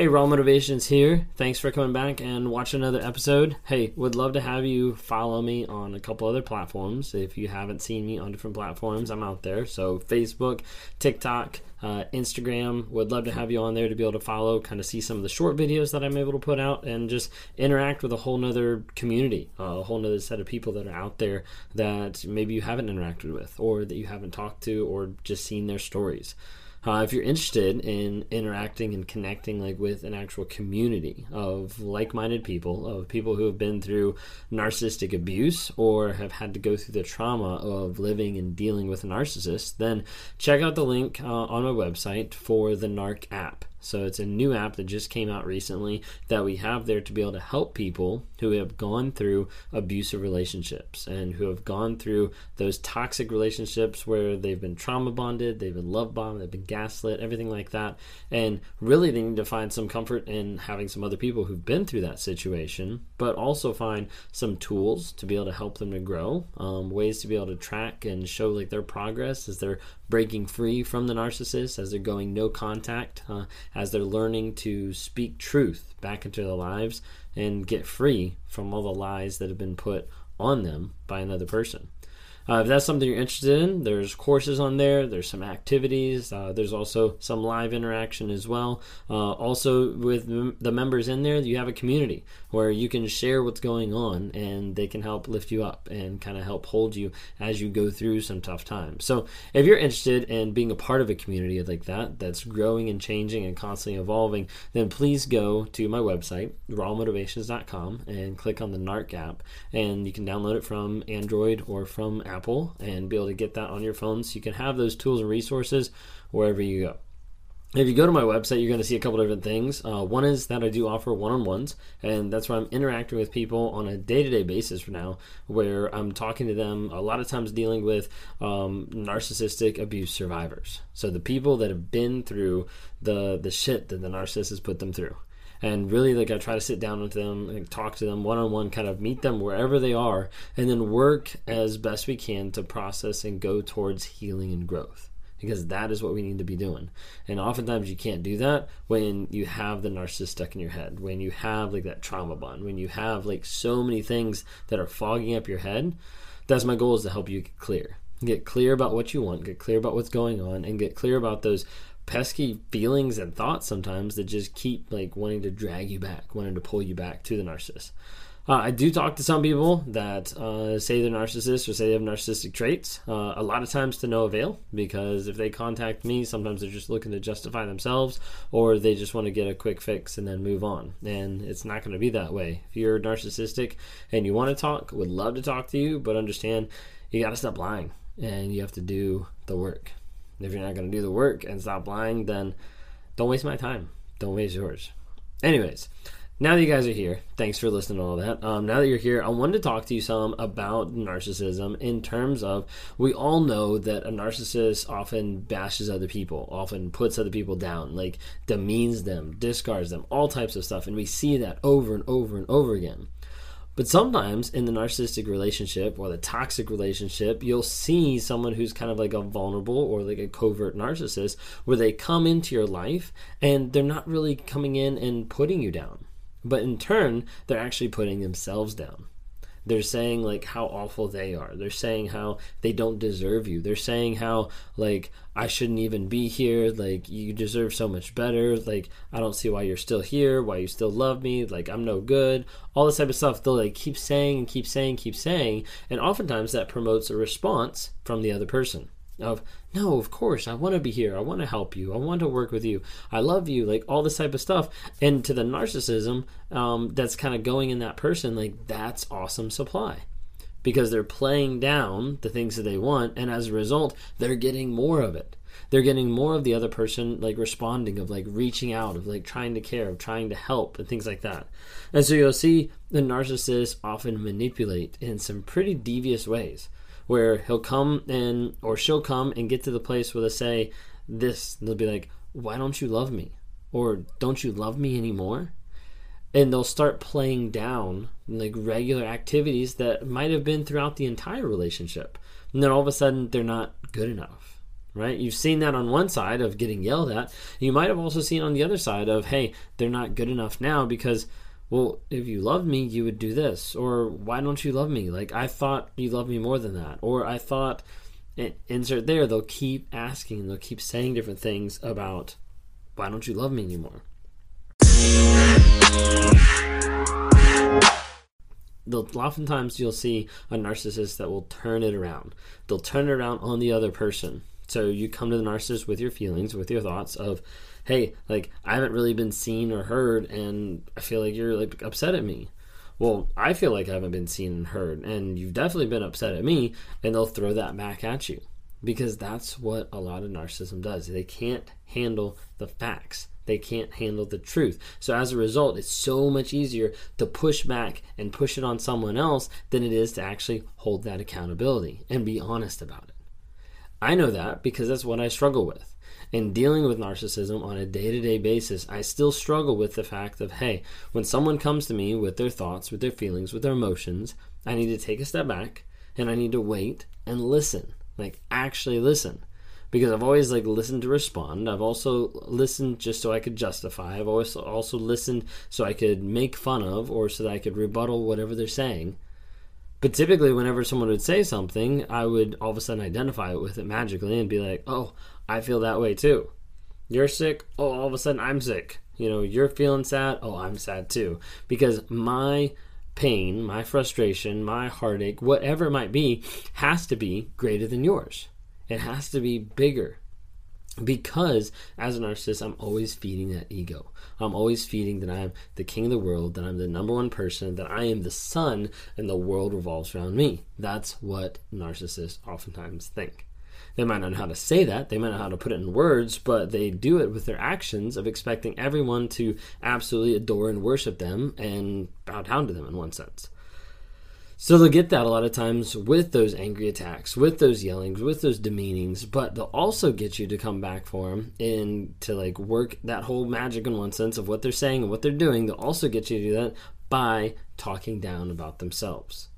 Hey, Raw Motivations here. Thanks for coming back and watching another episode. Hey, would love to have you follow me on a couple other platforms. If you haven't seen me on different platforms, I'm out there. So, Facebook, TikTok, uh, Instagram. Would love to have you on there to be able to follow, kind of see some of the short videos that I'm able to put out, and just interact with a whole nother community, uh, a whole nother set of people that are out there that maybe you haven't interacted with, or that you haven't talked to, or just seen their stories. Uh, if you're interested in interacting and connecting like with an actual community of like-minded people, of people who have been through narcissistic abuse or have had to go through the trauma of living and dealing with a narcissist, then check out the link uh, on my website for the NARC app. So it's a new app that just came out recently that we have there to be able to help people who have gone through abusive relationships and who have gone through those toxic relationships where they've been trauma bonded, they've been love bombed, they've been gaslit, everything like that. And really they need to find some comfort in having some other people who've been through that situation, but also find some tools to be able to help them to grow, um, ways to be able to track and show like their progress as they're breaking free from the narcissist, as they're going no contact, uh, as they're learning to speak truth back into their lives and get free from all the lies that have been put on them by another person. Uh, if that's something you're interested in, there's courses on there. There's some activities. Uh, there's also some live interaction as well. Uh, also, with the members in there, you have a community where you can share what's going on, and they can help lift you up and kind of help hold you as you go through some tough times. So, if you're interested in being a part of a community like that, that's growing and changing and constantly evolving, then please go to my website, rawmotivations.com, and click on the NARC app, and you can download it from Android or from Apple and be able to get that on your phone so you can have those tools and resources wherever you go. If you go to my website, you're going to see a couple different things. Uh, one is that I do offer one on ones, and that's where I'm interacting with people on a day to day basis for now, where I'm talking to them a lot of times dealing with um, narcissistic abuse survivors. So the people that have been through the, the shit that the narcissist has put them through and really like I try to sit down with them and talk to them one on one, kind of meet them wherever they are, and then work as best we can to process and go towards healing and growth. Because that is what we need to be doing. And oftentimes you can't do that when you have the narcissist stuck in your head, when you have like that trauma bond, when you have like so many things that are fogging up your head. That's my goal is to help you get clear. Get clear about what you want, get clear about what's going on, and get clear about those pesky feelings and thoughts sometimes that just keep like wanting to drag you back, wanting to pull you back to the narcissist. Uh, I do talk to some people that uh, say they're narcissists or say they have narcissistic traits. Uh, a lot of times to no avail because if they contact me, sometimes they're just looking to justify themselves or they just want to get a quick fix and then move on. And it's not going to be that way. If you're narcissistic and you want to talk, would love to talk to you, but understand you got to stop lying and you have to do the work if you're not going to do the work and stop lying, then don't waste my time. Don't waste yours. Anyways, now that you guys are here, thanks for listening to all that. Um, now that you're here, I wanted to talk to you some about narcissism in terms of we all know that a narcissist often bashes other people, often puts other people down, like demeans them, discards them, all types of stuff. And we see that over and over and over again. But sometimes in the narcissistic relationship or the toxic relationship, you'll see someone who's kind of like a vulnerable or like a covert narcissist where they come into your life and they're not really coming in and putting you down. But in turn, they're actually putting themselves down. They're saying like how awful they are. They're saying how they don't deserve you. They're saying how like I shouldn't even be here. Like you deserve so much better. Like I don't see why you're still here. Why you still love me. Like I'm no good. All this type of stuff. They'll like keep saying and keep saying, keep saying, and oftentimes that promotes a response from the other person of no of course i want to be here i want to help you i want to work with you i love you like all this type of stuff. And to the narcissism um, that's kind of going in that person like that's awesome supply. Because they're playing down the things that they want and as a result they're getting more of it. They're getting more of the other person like responding of like reaching out of like trying to care of trying to help and things like that. And so you'll see the narcissists often manipulate in some pretty devious ways where he'll come and or she'll come and get to the place where they say this they'll be like why don't you love me or don't you love me anymore and they'll start playing down like regular activities that might have been throughout the entire relationship and then all of a sudden they're not good enough right? You've seen that on one side of getting yelled at. You might have also seen on the other side of, hey, they're not good enough now because, well, if you loved me, you would do this. Or why don't you love me? Like, I thought you loved me more than that. Or I thought, insert there, they'll keep asking, they'll keep saying different things about, why don't you love me anymore? they'll oftentimes you'll see a narcissist that will turn it around. They'll turn it around on the other person. So you come to the narcissist with your feelings, with your thoughts of, hey, like I haven't really been seen or heard, and I feel like you're like upset at me. Well, I feel like I haven't been seen and heard, and you've definitely been upset at me, and they'll throw that back at you because that's what a lot of narcissism does. They can't handle the facts. They can't handle the truth. So as a result, it's so much easier to push back and push it on someone else than it is to actually hold that accountability and be honest about it. I know that because that's what I struggle with. In dealing with narcissism on a day to day basis, I still struggle with the fact of, hey, when someone comes to me with their thoughts, with their feelings, with their emotions, I need to take a step back and I need to wait and listen. Like, actually listen. Because I've always like listened to respond. I've also listened just so I could justify. I've always also listened so I could make fun of or so that I could rebuttal whatever they're saying. But typically, whenever someone would say something, I would all of a sudden identify it with it magically and be like, oh, I feel that way too. You're sick. Oh, all of a sudden I'm sick. You know, you're feeling sad. Oh, I'm sad too. Because my pain, my frustration, my heartache, whatever it might be, has to be greater than yours. It has to be bigger because as a narcissist i'm always feeding that ego. I'm always feeding that i'm the king of the world that i'm the number one person that i am the sun and the world revolves around me. That's what narcissists oftentimes think. They might not know how to say that. They might not know how to put it in words but they do it with their actions of expecting everyone to absolutely adore and worship them and bow down to them in one sense so they'll get that a lot of times with those angry attacks, with those yellings, with those demeanings, but they'll also get you to come back for them and to like work that whole magic in one sense of what they're saying and what they're doing. They'll also get you to do that by talking down about themselves.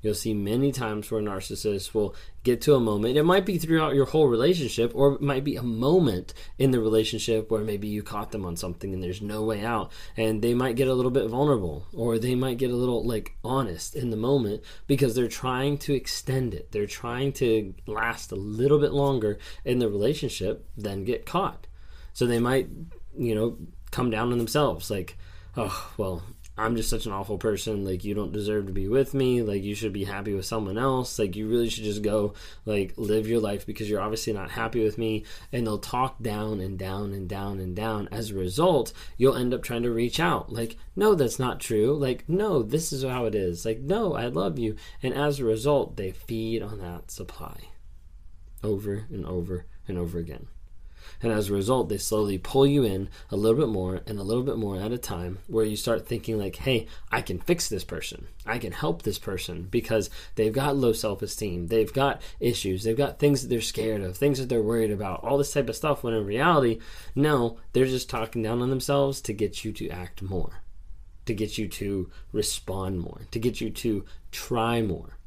You'll see many times where narcissists will get to a moment. It might be throughout your whole relationship, or it might be a moment in the relationship where maybe you caught them on something and there's no way out. And they might get a little bit vulnerable, or they might get a little like honest in the moment because they're trying to extend it. They're trying to last a little bit longer in the relationship than get caught. So they might, you know, come down on themselves like, oh, well, I'm just such an awful person. Like, you don't deserve to be with me. Like, you should be happy with someone else. Like, you really should just go, like, live your life because you're obviously not happy with me. And they'll talk down and down and down and down. As a result, you'll end up trying to reach out. Like, no, that's not true. Like, no, this is how it is. Like, no, I love you. And as a result, they feed on that supply over and over and over again. And as a result, they slowly pull you in a little bit more and a little bit more at a time, where you start thinking, like, hey, I can fix this person. I can help this person because they've got low self esteem. They've got issues. They've got things that they're scared of, things that they're worried about, all this type of stuff. When in reality, no, they're just talking down on themselves to get you to act more, to get you to respond more, to get you to try more.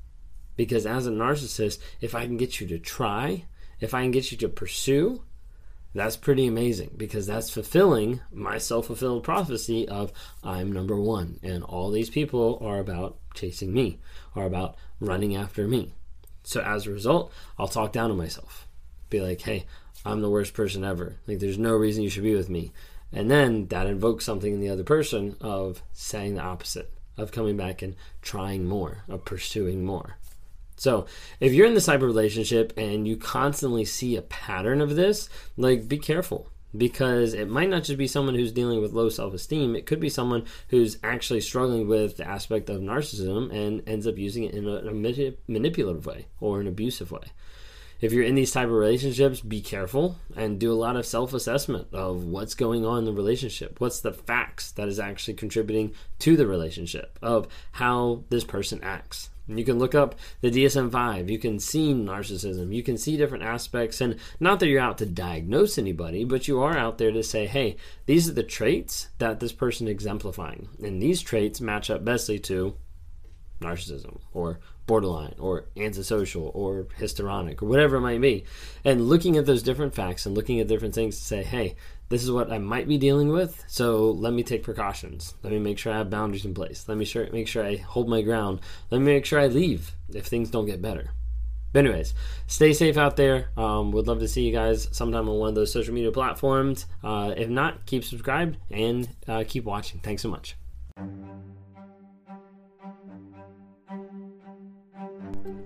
Because as a narcissist, if I can get you to try, if I can get you to pursue, that's pretty amazing because that's fulfilling my self fulfilled prophecy of I'm number one, and all these people are about chasing me, are about running after me. So as a result, I'll talk down to myself, be like, hey, I'm the worst person ever. Like, there's no reason you should be with me. And then that invokes something in the other person of saying the opposite, of coming back and trying more, of pursuing more. So, if you're in this type of relationship and you constantly see a pattern of this, like be careful because it might not just be someone who's dealing with low self esteem, it could be someone who's actually struggling with the aspect of narcissism and ends up using it in a, a manipulative way or an abusive way. If you're in these type of relationships, be careful and do a lot of self-assessment of what's going on in the relationship. What's the facts that is actually contributing to the relationship of how this person acts you can look up the DSM 5. You can see narcissism. You can see different aspects. And not that you're out to diagnose anybody, but you are out there to say, hey, these are the traits that this person exemplifying. And these traits match up bestly to narcissism or borderline or antisocial or histrionic or whatever it might be. And looking at those different facts and looking at different things to say, hey, this is what I might be dealing with, so let me take precautions. Let me make sure I have boundaries in place. Let me sure, make sure I hold my ground. Let me make sure I leave if things don't get better. But anyways, stay safe out there. Um, would love to see you guys sometime on one of those social media platforms. Uh, if not, keep subscribed and uh, keep watching. Thanks so much.